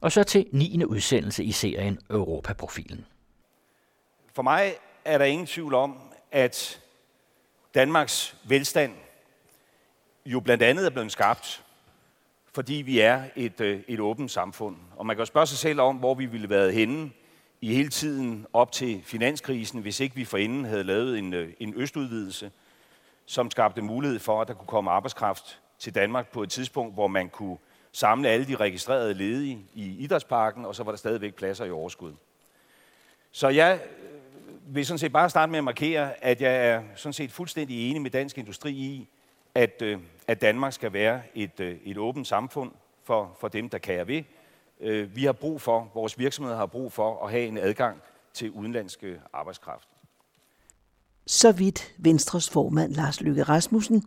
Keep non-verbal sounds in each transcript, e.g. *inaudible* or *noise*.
Og så til 9. udsendelse i serien Europaprofilen. For mig er der ingen tvivl om, at Danmarks velstand jo blandt andet er blevet skabt, fordi vi er et, øh, et åbent samfund. Og man kan jo spørge sig selv om, hvor vi ville være henne i hele tiden op til finanskrisen, hvis ikke vi forinden havde lavet en, øh, en østudvidelse, som skabte mulighed for, at der kunne komme arbejdskraft til Danmark på et tidspunkt, hvor man kunne samle alle de registrerede ledige i idrætsparken, og så var der stadigvæk pladser i overskud. Så jeg øh, vil sådan set bare starte med at markere, at jeg er sådan set fuldstændig enig med dansk industri i, at, øh, at Danmark skal være et, øh, et åbent samfund for, for dem, der kan ved. Vi har brug for, vores virksomheder har brug for at have en adgang til udenlandske arbejdskraft. Så vidt Venstres formand Lars Lykke Rasmussen,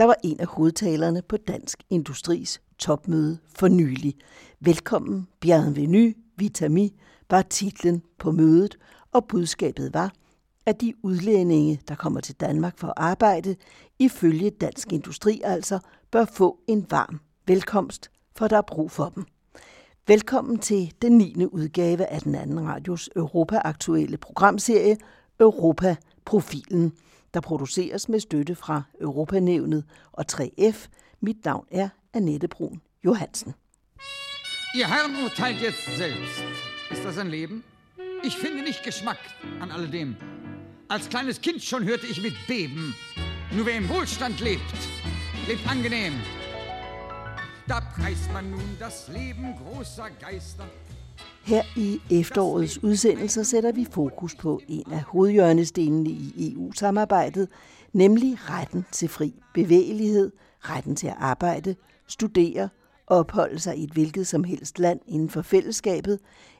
der var en af hovedtalerne på Dansk Industris topmøde for nylig. Velkommen, bienvenue, vitami, var titlen på mødet, og budskabet var, at de udlændinge, der kommer til Danmark for at arbejde, ifølge Dansk Industri altså, bør få en varm velkomst, for der er brug for dem. Velkommen til den 9. udgave af den anden radios Europa-aktuelle programserie Europa Profilen, der produceres med støtte fra Europanævnet og 3F. Mit navn er Annette Brun Johansen. Ihr Herren urteilt jetzt selbst. Ist das ein Leben? Ich finde nicht Geschmack an alledem. Als kleines Kind schon hörte ich mit Beben. Nur wer im Wohlstand lebt, lebt angenehm. Da preist man nun das Leben großer Geister. Her i efterårets udsendelser sætter vi fokus på en af hovedhjørnestenene i EU-samarbejdet, nemlig retten til fri bevægelighed, retten til at arbejde, studere og opholde sig i et hvilket som helst land inden for fællesskabet,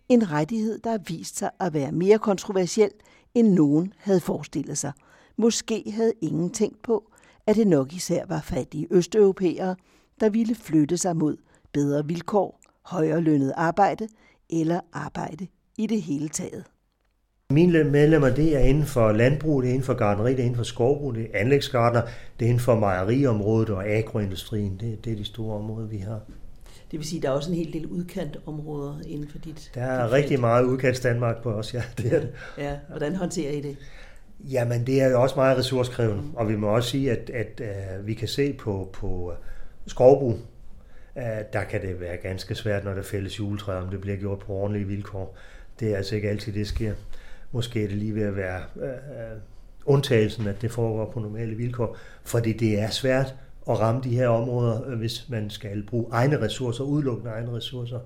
en rettighed, der har vist sig at være mere kontroversiel, end nogen havde forestillet sig. Måske havde ingen tænkt på, at det nok især var fattige østeuropæere, der ville flytte sig mod bedre vilkår, højere lønnet arbejde eller arbejde i det hele taget. Mine medlemmer, det er inden for landbrug, det er inden for gardneri, det er inden for skovbrug, det er anlægsgardner, det er inden for mejeriområdet og agroindustrien. Det, det er de store områder, vi har. Det vil sige, at der er også en hel del udkantområder inden for dit Der er dit rigtig felt. meget udkants Danmark på os, ja. Det er det. Ja, hvordan håndterer I det? Jamen, det er jo også meget ressourcekrævende, mm. og vi må også sige, at, at uh, vi kan se på, på skovbrug, Øh, der kan det være ganske svært, når der fælles juletræ, om det bliver gjort på ordentlige vilkår. Det er altså ikke altid, det sker. Måske er det lige ved at være øh, undtagelsen, at det foregår på normale vilkår, fordi det er svært at ramme de her områder, øh, hvis man skal bruge egne ressourcer, udelukkende egne ressourcer.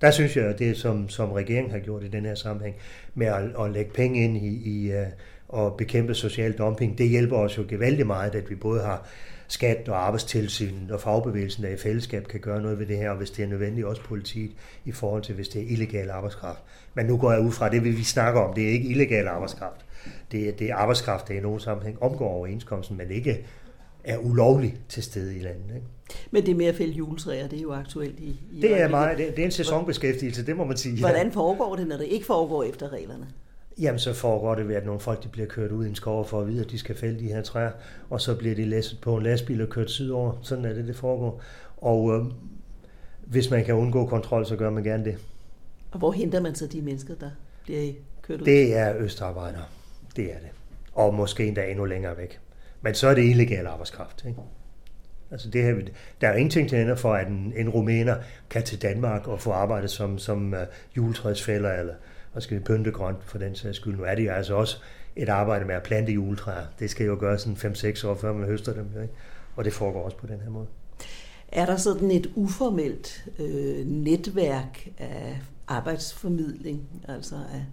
Der synes jeg, at det, som, som regeringen har gjort i den her sammenhæng, med at, at lægge penge ind i, i øh, at bekæmpe social dumping, det hjælper os jo gevaldigt meget, at vi både har skat og arbejdstilsyn og fagbevægelsen, der i fællesskab kan gøre noget ved det her, og hvis det er nødvendigt, også politiet i forhold til, hvis det er illegal arbejdskraft. Men nu går jeg ud fra, det vil vi snakke om, det er ikke illegal arbejdskraft. Det er, det er arbejdskraft, der i nogen sammenhæng omgår overenskomsten, men ikke er ulovlig til stede i landet. Ikke? Men det med at fælde juletræer, det er jo aktuelt i, i det er, meget, det, det er en sæsonbeskæftigelse, det må man sige. Hvordan foregår det, når det ikke foregår efter reglerne? Jamen, så foregår det ved, at nogle folk de bliver kørt ud i en skov for at vide, at de skal fælde de her træer, og så bliver de læsset på en lastbil og kørt sydover. Sådan er det, det foregår. Og øh, hvis man kan undgå kontrol, så gør man gerne det. Og hvor henter man så de mennesker, der bliver kørt ud? Det er østarbejdere. Det er det. Og måske endda endnu længere væk. Men så er det illegal arbejdskraft. Ikke? Altså det her, der er ingenting til ender for, at en, en rumæner kan til Danmark og få arbejde som, som uh, juletræsfælder eller og skal pynte grønt for den sags skyld. Nu er det jo altså også et arbejde med at plante juletræer. Det skal jo gøres sådan 5-6 år, før man høster dem. Ikke? Og det foregår også på den her måde. Er der sådan et uformelt øh, netværk af arbejdsformidling, altså af,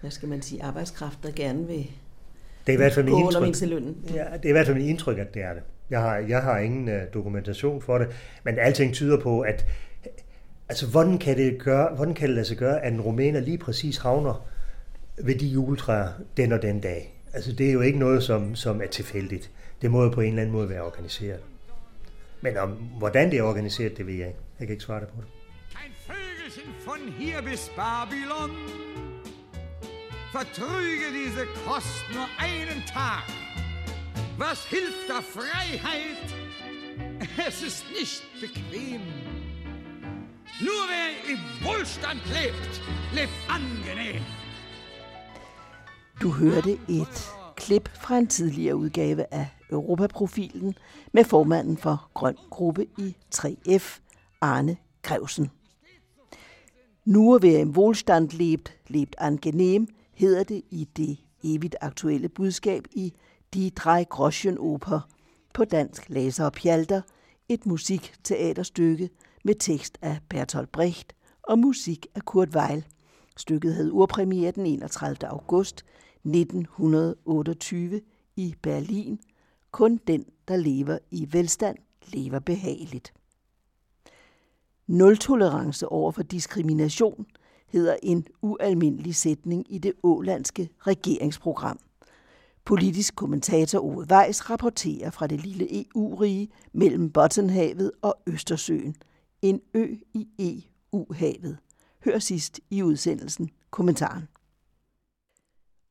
hvad skal man sige, arbejdskraft, der gerne vil det er i hvert fald min indtryk. Ja, det er i hvert fald min indtryk, at det er det. Jeg har, jeg har ingen uh, dokumentation for det, men alting tyder på, at altså, hvordan kan det gøre, hvordan kan det lade sig gøre, at en rumæner lige præcis havner ved de juletræer den og den dag? Altså, det er jo ikke noget, som, som er tilfældigt. Det må jo på en eller anden måde være organiseret. Men om, hvordan det er organiseret, det ved jeg ikke. Jeg kan ikke svare dig på det. Ein Vögelchen von hier bis Babylon vertrüge diese Kost nur einen Tag. Was hilft der Freiheit? Es ist nicht bequem. Nur wer im Wohlstand lebt, lebt angenehm. Du hørte et klip fra en tidligere udgave af Europaprofilen med formanden for Grøn Gruppe i 3F, Arne Grevsen. Nu er vi im Wohlstand lebt, lebt angenehm, hedder det i det evigt aktuelle budskab i De drei Groschen Oper, på dansk Laser og Pjalter, et musikteaterstykke med tekst af Bertolt Brecht og musik af Kurt Weill. Stykket havde urpremiere den 31. august 1928 i Berlin. Kun den, der lever i velstand, lever behageligt. Nul-tolerance over for diskrimination hedder en ualmindelig sætning i det ålandske regeringsprogram. Politisk kommentator Ove Weiss rapporterer fra det lille EU-rige mellem Bottenhavet og Østersøen. En ø i EU-havet. Hør sidst i udsendelsen kommentaren.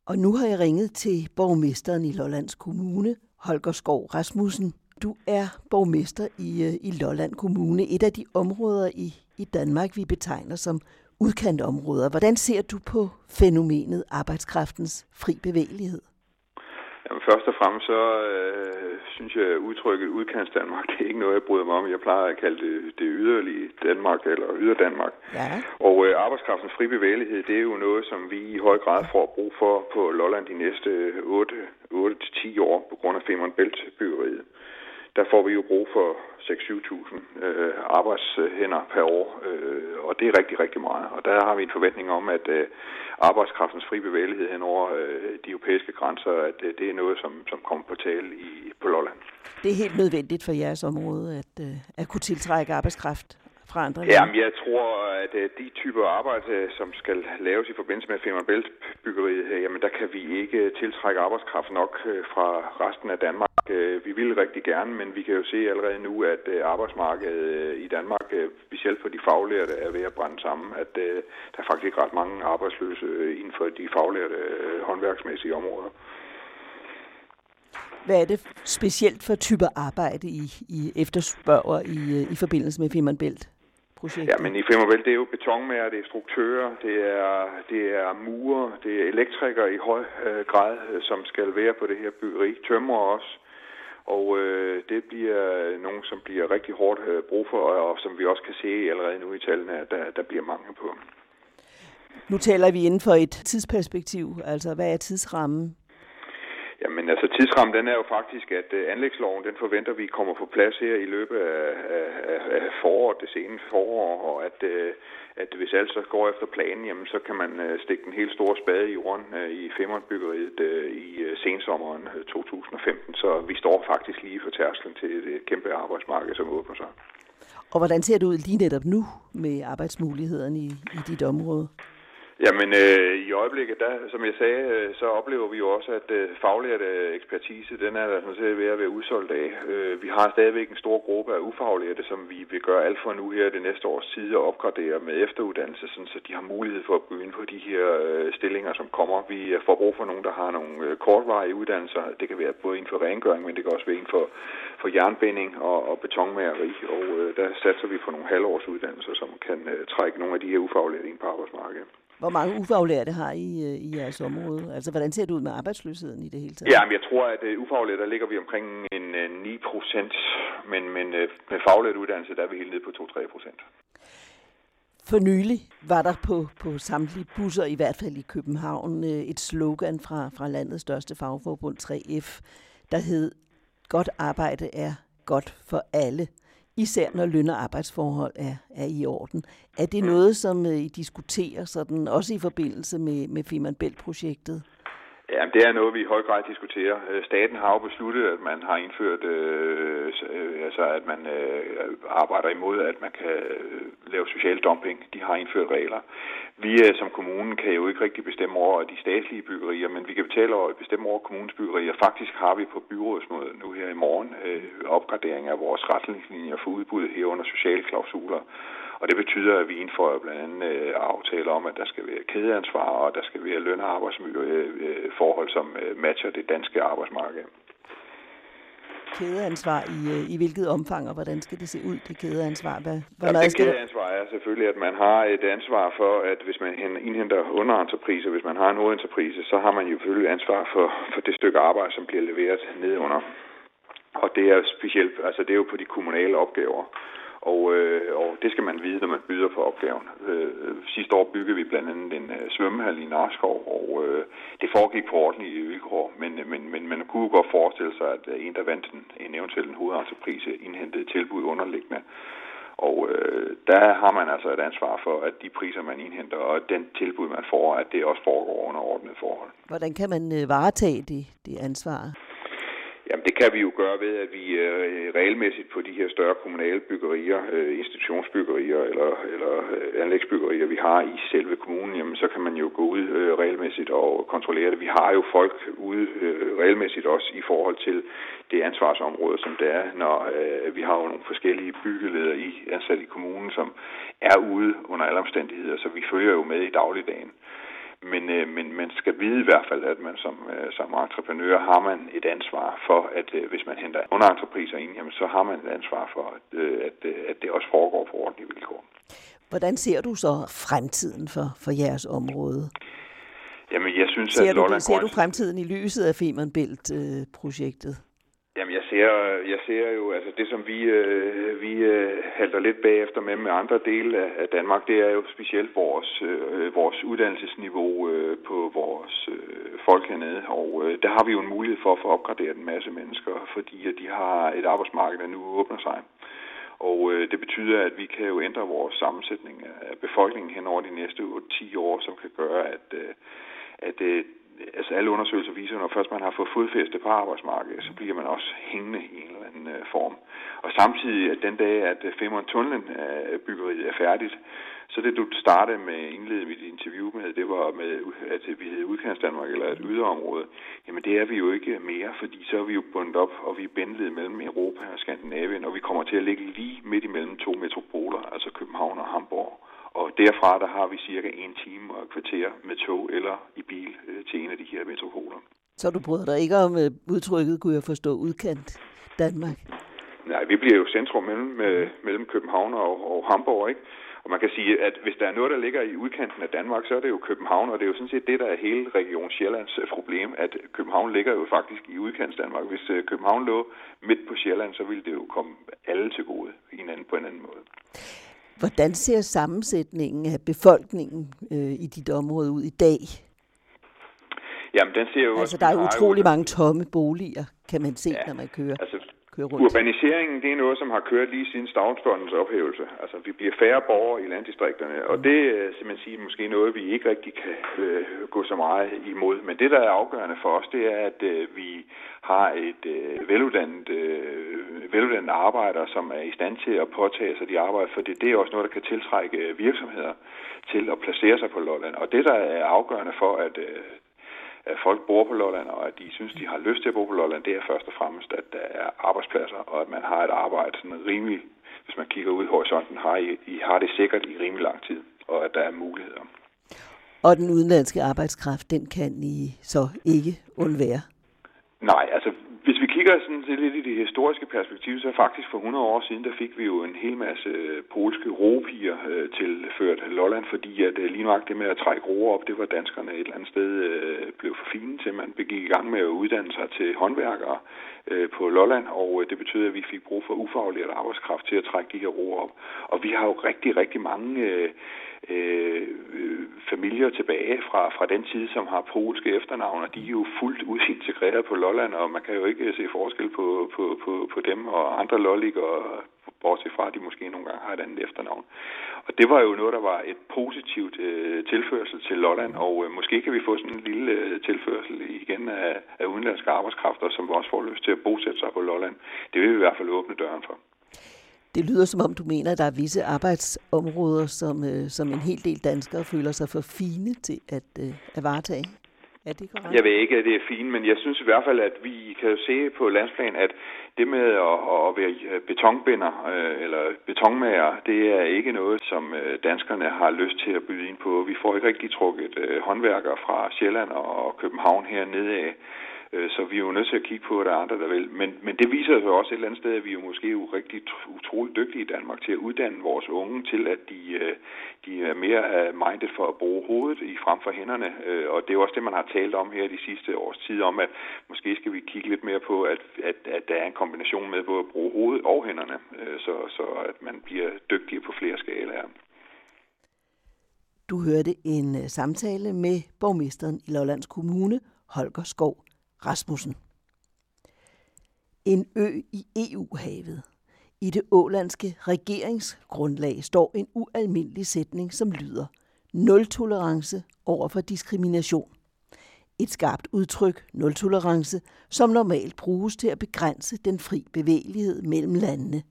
Og nu har jeg ringet til borgmesteren i Lollands Kommune, Holger Skov Rasmussen. Du er borgmester i, øh, i Lolland Kommune, et af de områder i, i Danmark, vi betegner som udkantområder. Hvordan ser du på fænomenet arbejdskraftens fri bevægelighed? Jamen, først og fremmest så øh, synes jeg, at udtrykket udkants Danmark, det er ikke noget, jeg bryder mig om. Jeg plejer at kalde det det yderlige Danmark eller yder Danmark. Ja. Og øh, arbejdskraftens fri bevægelighed, det er jo noget, som vi i høj grad får brug for på Lolland de næste 8-10 år på grund af Femern Bælt-byggeriet der får vi jo brug for 6-7.000 øh, arbejdshænder per år, øh, og det er rigtig, rigtig meget. Og der har vi en forventning om, at øh, arbejdskraftens fri bevægelighed hen over øh, de europæiske grænser, at øh, det er noget, som, som kommer på tale i, på Lolland. Det er helt nødvendigt for jeres område at, øh, at kunne tiltrække arbejdskraft fra andre lande? Jamen, jeg tror, at øh, de typer arbejde, øh, som skal laves i forbindelse med Femern Bælt-byggeriet, øh, jamen der kan vi ikke tiltrække arbejdskraft nok fra resten af Danmark. Vi vil rigtig gerne, men vi kan jo se allerede nu, at arbejdsmarkedet i Danmark, specielt for de faglærte, er ved at brænde sammen. At der er faktisk ret mange arbejdsløse inden for de faglærte håndværksmæssige områder. Hvad er det specielt for typer arbejde, I, I efterspørger i, i forbindelse med Femern Bælt? projektet? Ja, men i Femmervæld, det er jo betonmager, det er struktører, det er, det er murer, det er elektrikere i høj øh, grad, øh, som skal være på det her byggeri. Tømmer også. Og øh, det bliver nogen, som bliver rigtig hårdt øh, brug for, og, og som vi også kan se allerede nu i tallene, at der, der bliver mange på. Nu taler vi inden for et tidsperspektiv. Altså, hvad er tidsrammen? Jamen altså tidsrammen den er jo faktisk, at uh, anlægsloven den forventer vi kommer på plads her i løbet af, af, af foråret, det seneste forår, og at, uh, at hvis alt så går efter planen, jamen så kan man uh, stikke den helt store spade i jorden uh, i Femernbyggeriet uh, i uh, sensommeren 2015, så vi står faktisk lige for tærsklen til et kæmpe arbejdsmarked, som åbner sig. Og hvordan ser det ud lige netop nu med arbejdsmulighederne i, i dit område? Jamen, øh, i øjeblikket, der, som jeg sagde, øh, så oplever vi jo også, at øh, faglært øh, ekspertise, den er der sådan set ved at være udsolgt af. Øh, vi har stadigvæk en stor gruppe af ufaglærte, som vi vil gøre alt for nu her det næste års tid og opgradere med efteruddannelse, sådan, så de har mulighed for at begynde på de her øh, stillinger, som kommer. Vi øh, får brug for nogen, der har nogle øh, kortvarige uddannelser. Det kan være både inden for rengøring, men det kan også være inden for, for jernbinding og, og betonmageri. Og øh, der satser vi på nogle halvårs uddannelser, som kan øh, trække nogle af de her ufaglærte ind på arbejdsmarkedet. Hvor mange ufaglærte har I øh, i jeres område? Altså, hvordan ser det ud med arbejdsløsheden i det hele taget? Ja, men jeg tror, at uh, ufaglærte, der ligger vi omkring en uh, 9 procent, men, men med faglært uddannelse, der er vi helt nede på 2-3 procent. For nylig var der på, på samtlige busser, i hvert fald i København, et slogan fra, fra landets største fagforbund 3F, der hed, godt arbejde er godt for alle især når løn- og arbejdsforhold er, er i orden. Er det noget, som øh, I diskuterer, sådan, også i forbindelse med, med Femern Bælt-projektet? Ja, det er noget, vi i høj grad diskuterer. Øh, staten har jo besluttet, at man har indført, øh, øh, altså at man øh, arbejder imod, at man kan øh, lave social dumping. De har indført regler. Vi øh, som kommunen kan jo ikke rigtig bestemme over de statslige byggerier, men vi kan betale over, bestemme over kommunens byggerier. Faktisk har vi på byrådsmødet nu her i morgen øh, opgradering af vores retningslinjer for udbud her under sociale klausuler. Og det betyder, at vi indfører blandt andet øh, aftaler om, at der skal være kædeansvar, og der skal være løn- og arbejdsmiljøforhold, som øh, matcher det danske arbejdsmarked. kædeansvar i, øh, i hvilket omfang, og hvordan skal det se ud, det kædeansvar? Hvad, hvor ja, det kædeansvar er selvfølgelig, at man har et ansvar for, at hvis man indhenter underentrepriser, hvis man har en hovedentreprise, så har man jo selvfølgelig ansvar for, for det stykke arbejde, som bliver leveret nedunder. Og det er specielt, altså det er jo på de kommunale opgaver. Og, øh, og det skal man vide, når man byder på opgaven. Øh, sidste år byggede vi blandt andet en øh, svømmehal i Narskov, og øh, det foregik på ordentlige vilkår, men, men, men man kunne godt forestille sig, at øh, en, der vandt en, en eventuel hovedentreprise, indhentede tilbud underliggende. Og øh, der har man altså et ansvar for, at de priser, man indhenter, og den tilbud, man får, at det også foregår under ordnet forhold. Hvordan kan man øh, varetage det, det ansvar? Jamen det kan vi jo gøre ved, at vi øh, regelmæssigt på de her større kommunale byggerier, øh, institutionsbyggerier eller, eller øh, anlægsbyggerier, vi har i selve kommunen, jamen så kan man jo gå ud øh, regelmæssigt og kontrollere det. Vi har jo folk ude øh, regelmæssigt også i forhold til det ansvarsområde, som det er, når øh, vi har jo nogle forskellige byggeledere i ansat i kommunen, som er ude under alle omstændigheder, så vi følger jo med i dagligdagen. Men, øh, men man skal vide i hvert fald, at man som, øh, som entreprenør har man et ansvar for, at øh, hvis man henter underentrepriser ind, jamen, så har man et ansvar for, at, øh, at, øh, at det også foregår på ordentlige vilkår. Hvordan ser du så fremtiden for, for jeres område? Jamen, jeg synes, ser at du, Ser du fremtiden i lyset af Femern Bælt-projektet? Øh, Jamen, jeg ser, jeg ser jo, altså det som vi, øh, vi øh, halter lidt bagefter med med andre dele af, af Danmark, det er jo specielt vores, øh, vores uddannelsesniveau øh, på vores øh, folk hernede. Og øh, der har vi jo en mulighed for at få opgraderet en masse mennesker, fordi at de har et arbejdsmarked, der nu åbner sig. Og øh, det betyder, at vi kan jo ændre vores sammensætning af befolkningen hen over de næste 10 år, som kan gøre, at, øh, at øh, altså alle undersøgelser viser, at når først man har fået fodfæste på arbejdsmarkedet, så bliver man også hængende i en eller anden øh, form. Og samtidig, at den dag, at øh, Femern Tunnelen øh, byggeriet er færdigt, så det du startede med indledet mit interview med, det var med, at vi hed Udkants Danmark eller et yderområde. Jamen det er vi jo ikke mere, fordi så er vi jo bundet op, og vi er bændlet mellem Europa og Skandinavien, og vi kommer til at ligge lige midt imellem to metropoler, altså København og Hamburg. Og derfra der har vi cirka en time og et kvarter med tog eller i bil øh, til en af de her metropoler. Så du bryder dig ikke om øh, udtrykket, kunne jeg forstå, udkant Danmark? Nej, vi bliver jo centrum mellem, øh, mellem København og, og Hamburg, ikke? Og man kan sige, at hvis der er noget, der ligger i udkanten af Danmark, så er det jo København, og det er jo sådan set det, der er hele Region Sjællands problem, at København ligger jo faktisk i udkants Danmark. Hvis København lå midt på Sjælland, så ville det jo komme alle til gode i en anden, på en anden måde. Hvordan ser sammensætningen af befolkningen øh, i dit område ud i dag? Jamen, den ser jo... Altså, der er utrolig mange tomme boliger, kan man se, ja, når man kører, altså, køre rundt. Urbaniseringen, det er noget, som har kørt lige siden stavnsbåndens ophævelse. Altså, vi bliver færre borgere i landdistrikterne, og det øh, er simpelthen sige, måske noget, vi ikke rigtig kan øh, gå så meget imod. Men det, der er afgørende for os, det er, at øh, vi har et øh, veluddannet, øh, veluddannet arbejder, som er i stand til at påtage sig de arbejder, for det, det er også noget, der kan tiltrække virksomheder til at placere sig på Lolland. Og det, der er afgørende for, at øh, at folk bor på Lolland, og at de synes, de har lyst til at bo på Lolland, det er først og fremmest, at der er arbejdspladser, og at man har et arbejde sådan rimelig, hvis man kigger ud i horisonten, har I, I har det sikkert i rimelig lang tid, og at der er muligheder. Og den udenlandske arbejdskraft, den kan I så ikke undvære? Nej, altså kigger sådan lidt i det historiske perspektiv, så faktisk for 100 år siden, der fik vi jo en hel masse øh, polske ropiger øh, tilført Lolland, fordi at øh, lige nok det med at trække roer op, det var danskerne et eller andet sted øh, blev for fine til. Man begik i gang med at uddanne sig til håndværkere øh, på Lolland, og øh, det betød, at vi fik brug for ufaglært arbejdskraft til at trække de her roer op. Og vi har jo rigtig, rigtig mange... Øh, øh, familier tilbage fra, fra den tid, som har polske efternavn, og de er jo fuldt ud *laughs* integreret på Lolland, og man kan jo ikke se forskel på, på, på, på dem og andre lolliger, bortset fra, at de måske nogle gange har et andet efternavn. Og det var jo noget, der var et positivt øh, tilførsel til Lolland, og øh, måske kan vi få sådan en lille øh, tilførsel igen af, af udenlandske arbejdskræfter, som også får lyst til at bosætte sig på Lolland. Det vil vi i hvert fald åbne døren for. Det lyder som om, du mener, at der er visse arbejdsområder, som, øh, som en hel del danskere føler sig for fine til at, øh, at varetage. Er det korrekt? Jeg ved ikke, at det er fint, men jeg synes i hvert fald, at vi kan se på landsplan, at det med at, at være øh, betonbinder øh, eller betonmager, det er ikke noget, som øh, danskerne har lyst til at byde ind på. Vi får ikke rigtig trukket øh, håndværkere fra Sjælland og København hernede af. Øh, så vi er jo nødt til at kigge på, at der er andre, der vil. Men, men det viser jo også et eller andet sted, at vi er jo måske er rigtig utroligt dygtige i Danmark til at uddanne vores unge til, at de, øh, de er mere øh, minded for at bruge hovedet i frem for hænderne. Og det er jo også det, man har talt om her de sidste års tid, om at måske skal vi kigge lidt mere på, at, at, at der er en kombination med både at bruge hovedet og hænderne, så, så at man bliver dygtigere på flere skalaer. Du hørte en samtale med borgmesteren i Lollands Kommune, Holger Skov Rasmussen. En ø i EU-havet. I det ålandske regeringsgrundlag står en ualmindelig sætning, som lyder Nul tolerance over for diskrimination. Et skarpt udtryk, nul tolerance, som normalt bruges til at begrænse den fri bevægelighed mellem landene.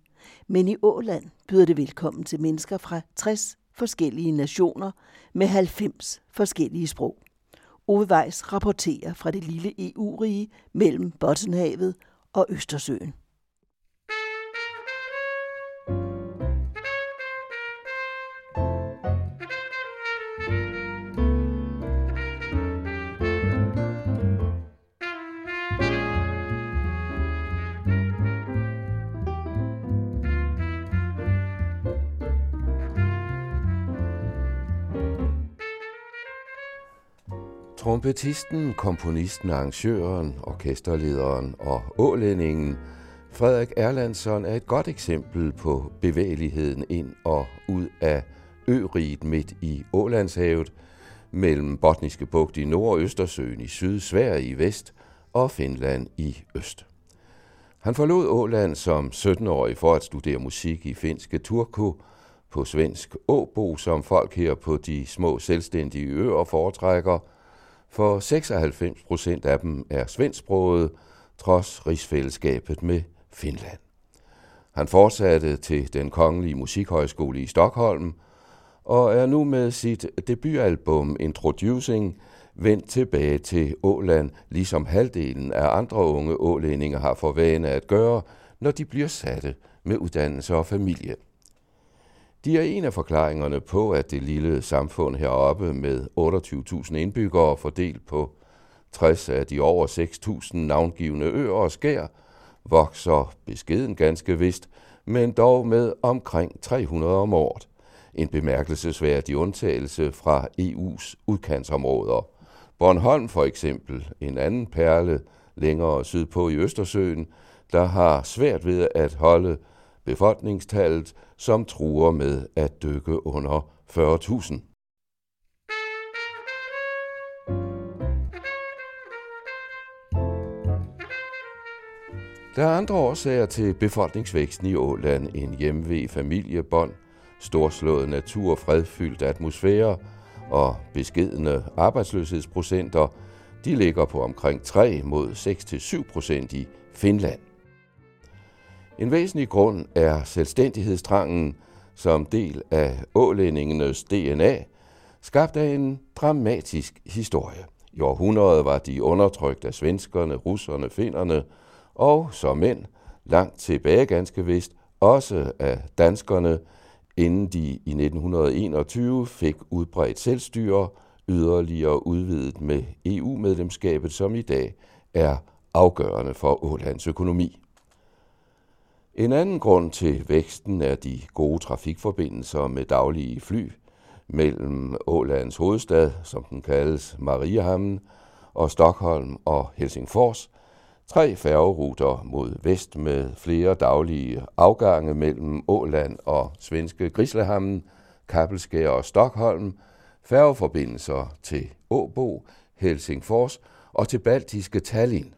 Men i Åland byder det velkommen til mennesker fra 60 forskellige nationer med 90 forskellige sprog. Ove rapporterer fra det lille EU-rige mellem Bottenhavet og Østersøen. Trompetisten, komponisten, arrangøren, orkesterlederen og ålændingen Frederik Erlandsson er et godt eksempel på bevægeligheden ind og ud af øriget midt i Ålandshavet, mellem Botniske bugt i nord og Østersøen i syd, Sverige i vest og Finland i øst. Han forlod Åland som 17-årig for at studere musik i finske Turku, på svensk Åbo, som folk her på de små selvstændige øer foretrækker – for 96 procent af dem er svensksproget, trods rigsfællesskabet med Finland. Han fortsatte til den kongelige musikhøjskole i Stockholm, og er nu med sit debutalbum Introducing vendt tilbage til Åland, ligesom halvdelen af andre unge ålændinge har for vane at gøre, når de bliver satte med uddannelse og familie. De er en af forklaringerne på, at det lille samfund heroppe med 28.000 indbyggere fordelt på 60 af de over 6.000 navngivende øer og skær, vokser beskeden ganske vist, men dog med omkring 300 om året. En bemærkelsesværdig undtagelse fra EU's udkantsområder. Bornholm for eksempel, en anden perle længere sydpå i Østersøen, der har svært ved at holde befolkningstallet, som truer med at dykke under 40.000. Der er andre årsager til befolkningsvæksten i Åland end hjemve familiebånd, storslået natur, fredfyldt atmosfære og beskedende arbejdsløshedsprocenter. De ligger på omkring 3 mod 6-7 procent i Finland. En væsentlig grund er selvstændighedstrangen som del af ålændingenes DNA, skabt af en dramatisk historie. I århundrede var de undertrykt af svenskerne, russerne, finnerne og som mænd, langt tilbage ganske vist, også af danskerne, inden de i 1921 fik udbredt selvstyre, yderligere udvidet med EU-medlemskabet, som i dag er afgørende for Ålands økonomi. En anden grund til væksten er de gode trafikforbindelser med daglige fly mellem Ålands hovedstad, som den kaldes Mariehamn, og Stockholm og Helsingfors. Tre færgeruter mod vest med flere daglige afgange mellem Åland og svenske Grislahamn, Kappelskær og Stockholm, færgeforbindelser til Åbo, Helsingfors og til baltiske Tallinn.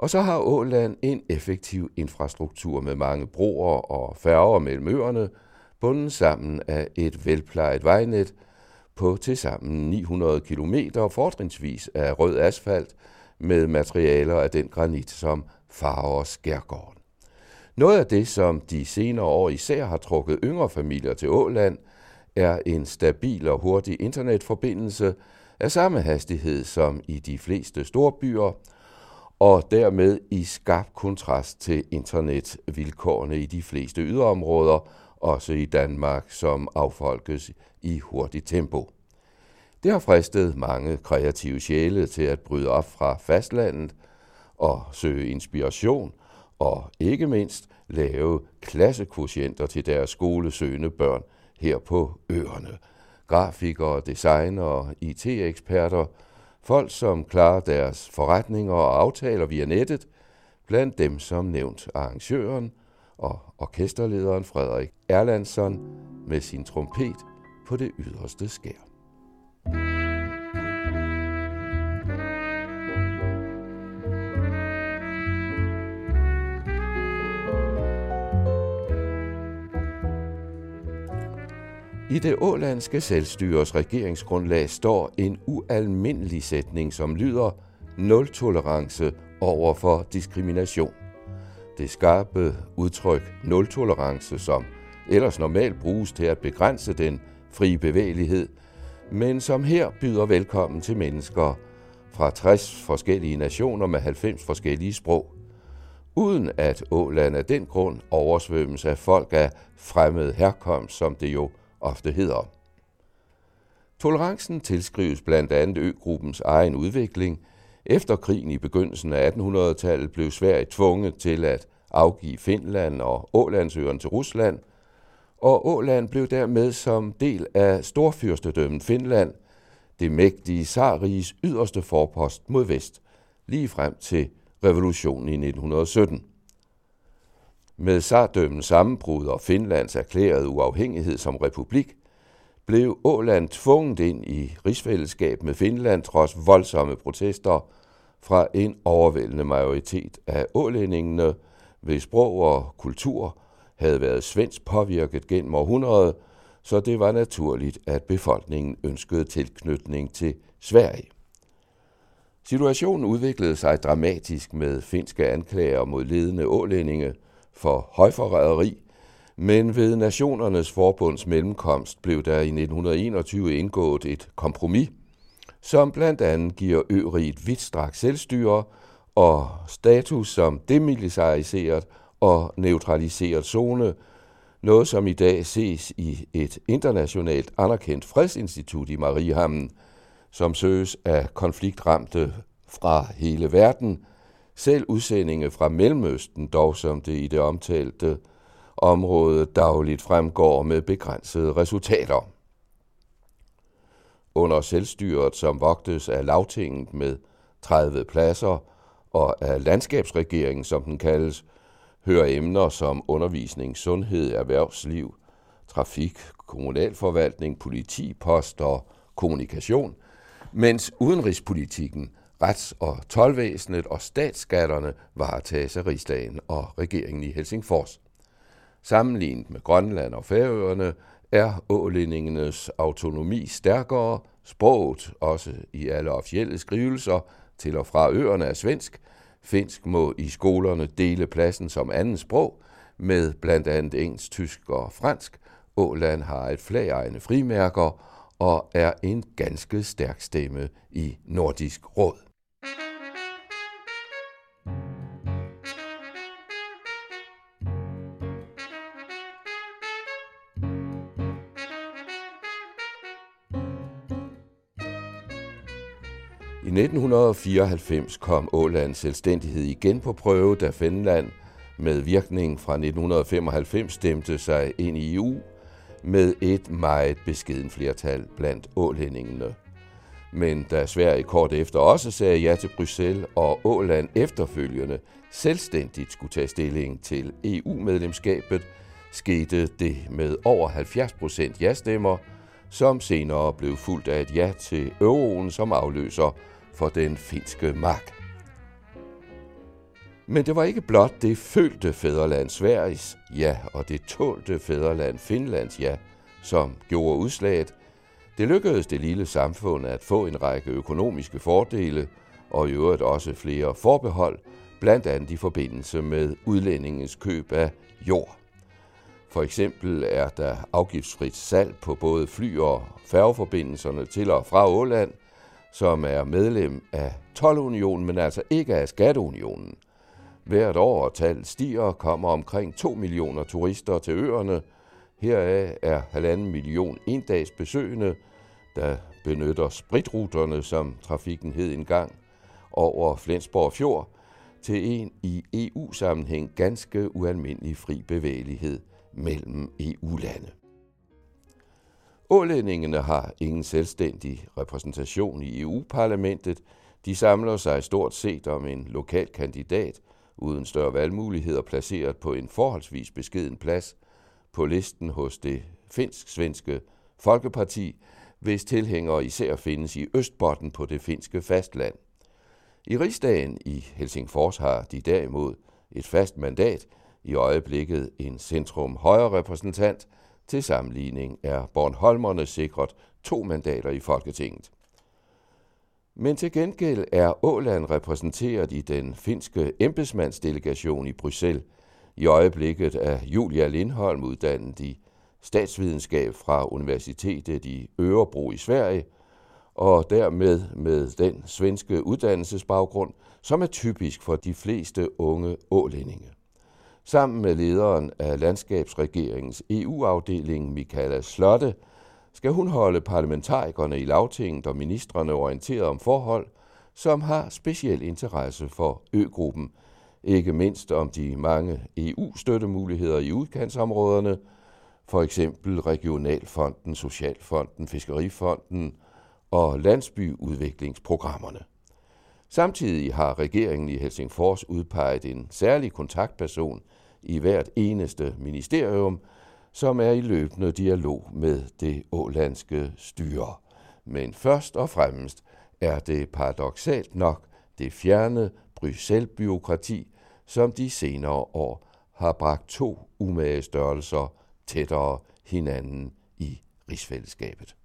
Og så har Åland en effektiv infrastruktur med mange broer og færger mellem øerne, bundet sammen af et velplejet vejnet på tilsammen 900 km fortrinsvis af rød asfalt med materialer af den granit, som farver skærgården. Noget af det, som de senere år især har trukket yngre familier til Åland, er en stabil og hurtig internetforbindelse af samme hastighed som i de fleste storbyer, og dermed i skarp kontrast til internetvilkårene i de fleste yderområder, også i Danmark, som affolkes i hurtigt tempo. Det har fristet mange kreative sjæle til at bryde op fra fastlandet og søge inspiration og ikke mindst lave klassekvotienter til deres skolesøgende børn her på øerne. Grafikere, designere, IT-eksperter, folk som klarer deres forretninger og aftaler via nettet, blandt dem som nævnt arrangøren og orkesterlederen Frederik Erlandsson med sin trompet på det yderste skær. I det ålandske selvstyres regeringsgrundlag står en ualmindelig sætning, som lyder nul tolerance over for diskrimination. Det skarpe udtryk nul tolerance, som ellers normalt bruges til at begrænse den frie bevægelighed, men som her byder velkommen til mennesker fra 60 forskellige nationer med 90 forskellige sprog, uden at Åland af den grund oversvømmes af folk af fremmed herkomst, som det jo ofte hedder. Tolerancen tilskrives blandt andet øgruppens egen udvikling. Efter krigen i begyndelsen af 1800-tallet blev Sverige tvunget til at afgive Finland og Ålandsøerne til Rusland, og Åland blev dermed som del af Storfyrstedømmen Finland det mægtige Sarriges yderste forpost mod vest, lige frem til revolutionen i 1917. Med Sardømmens sammenbrud og Finlands erklærede uafhængighed som republik, blev Åland tvunget ind i rigsfællesskab med Finland trods voldsomme protester fra en overvældende majoritet af ålændingene, hvis sprog og kultur havde været svensk påvirket gennem århundrede, så det var naturligt, at befolkningen ønskede tilknytning til Sverige. Situationen udviklede sig dramatisk med finske anklager mod ledende ålændinge – for højforræderi, men ved Nationernes Forbunds mellemkomst blev der i 1921 indgået et kompromis, som blandt andet giver øriget vidtstrakt selvstyre og status som demilitariseret og neutraliseret zone, noget som i dag ses i et internationalt anerkendt fredsinstitut i Mariehamn, som søges af konfliktramte fra hele verden, selv udsendinge fra Mellemøsten, dog som det i det omtalte område dagligt fremgår med begrænsede resultater. Under selvstyret, som vogtes af lavtinget med 30 pladser, og af landskabsregeringen, som den kaldes, hører emner som undervisning, sundhed, erhvervsliv, trafik, kommunalforvaltning, politi, post og kommunikation, mens udenrigspolitikken rets- og tolvvæsenet og statsskatterne varetages af rigsdagen og regeringen i Helsingfors. Sammenlignet med Grønland og Færøerne er ålændingenes autonomi stærkere, sproget også i alle officielle skrivelser til og fra øerne er svensk. Finsk må i skolerne dele pladsen som anden sprog med blandt andet engelsk, tysk og fransk. Åland har et flagegne frimærker og er en ganske stærk stemme i Nordisk Råd. 1994 kom Ålands selvstændighed igen på prøve, da Finland med virkning fra 1995 stemte sig ind i EU med et meget beskeden flertal blandt ålændingene. Men da Sverige kort efter også sagde ja til Bruxelles og Åland efterfølgende selvstændigt skulle tage stilling til EU-medlemskabet, skete det med over 70 procent ja-stemmer, som senere blev fuldt af et ja til euroen som afløser for den finske mark. Men det var ikke blot det følte fædreland Sveriges ja og det tålte fædreland Finlands ja, som gjorde udslaget. Det lykkedes det lille samfund at få en række økonomiske fordele og i øvrigt også flere forbehold, blandt andet i forbindelse med udlændingens køb af jord. For eksempel er der afgiftsfrit salg på både fly- og færgeforbindelserne til og fra Åland, som er medlem af 12-unionen, men altså ikke af Skatteunionen. Hvert år tallet stiger, kommer omkring 2 millioner turister til øerne. Heraf er halvanden million endags besøgende, der benytter spritruterne, som trafikken hed engang, over Flensborg Fjord, til en i EU-sammenhæng ganske ualmindelig fri bevægelighed mellem EU-lande. Ålændingene har ingen selvstændig repræsentation i EU-parlamentet. De samler sig stort set om en lokal kandidat, uden større valgmuligheder placeret på en forholdsvis beskeden plads på listen hos det finsk-svenske Folkeparti, hvis tilhængere især findes i Østbotten på det finske fastland. I rigsdagen i Helsingfors har de derimod et fast mandat, i øjeblikket en centrum-højre repræsentant. Til sammenligning er Bornholmerne sikret to mandater i Folketinget. Men til gengæld er Åland repræsenteret i den finske embedsmandsdelegation i Bruxelles. I øjeblikket er Julia Lindholm uddannet i statsvidenskab fra Universitetet i Ørebro i Sverige, og dermed med den svenske uddannelsesbaggrund, som er typisk for de fleste unge ålændinge. Sammen med lederen af landskabsregeringens EU-afdeling, Michaela Slotte, skal hun holde parlamentarikerne i lavtinget og ministerne orienteret om forhold, som har speciel interesse for øgruppen, ikke mindst om de mange EU-støttemuligheder i udkantsområderne, for eksempel Regionalfonden, Socialfonden, Fiskerifonden og landsbyudviklingsprogrammerne. Samtidig har regeringen i Helsingfors udpeget en særlig kontaktperson i hvert eneste ministerium, som er i løbende dialog med det ålandske styre. Men først og fremmest er det paradoxalt nok det fjerne Bruxelles-byråkrati, som de senere år har bragt to umage størrelser tættere hinanden i rigsfællesskabet.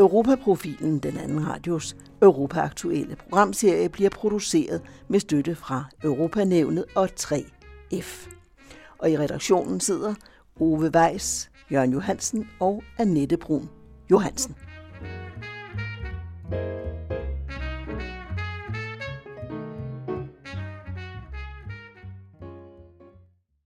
Europaprofilen, den anden radios Europaaktuelle programserie, bliver produceret med støtte fra Europanævnet og 3F. Og i redaktionen sidder Ove Weiss, Jørgen Johansen og Annette Brun Johansen.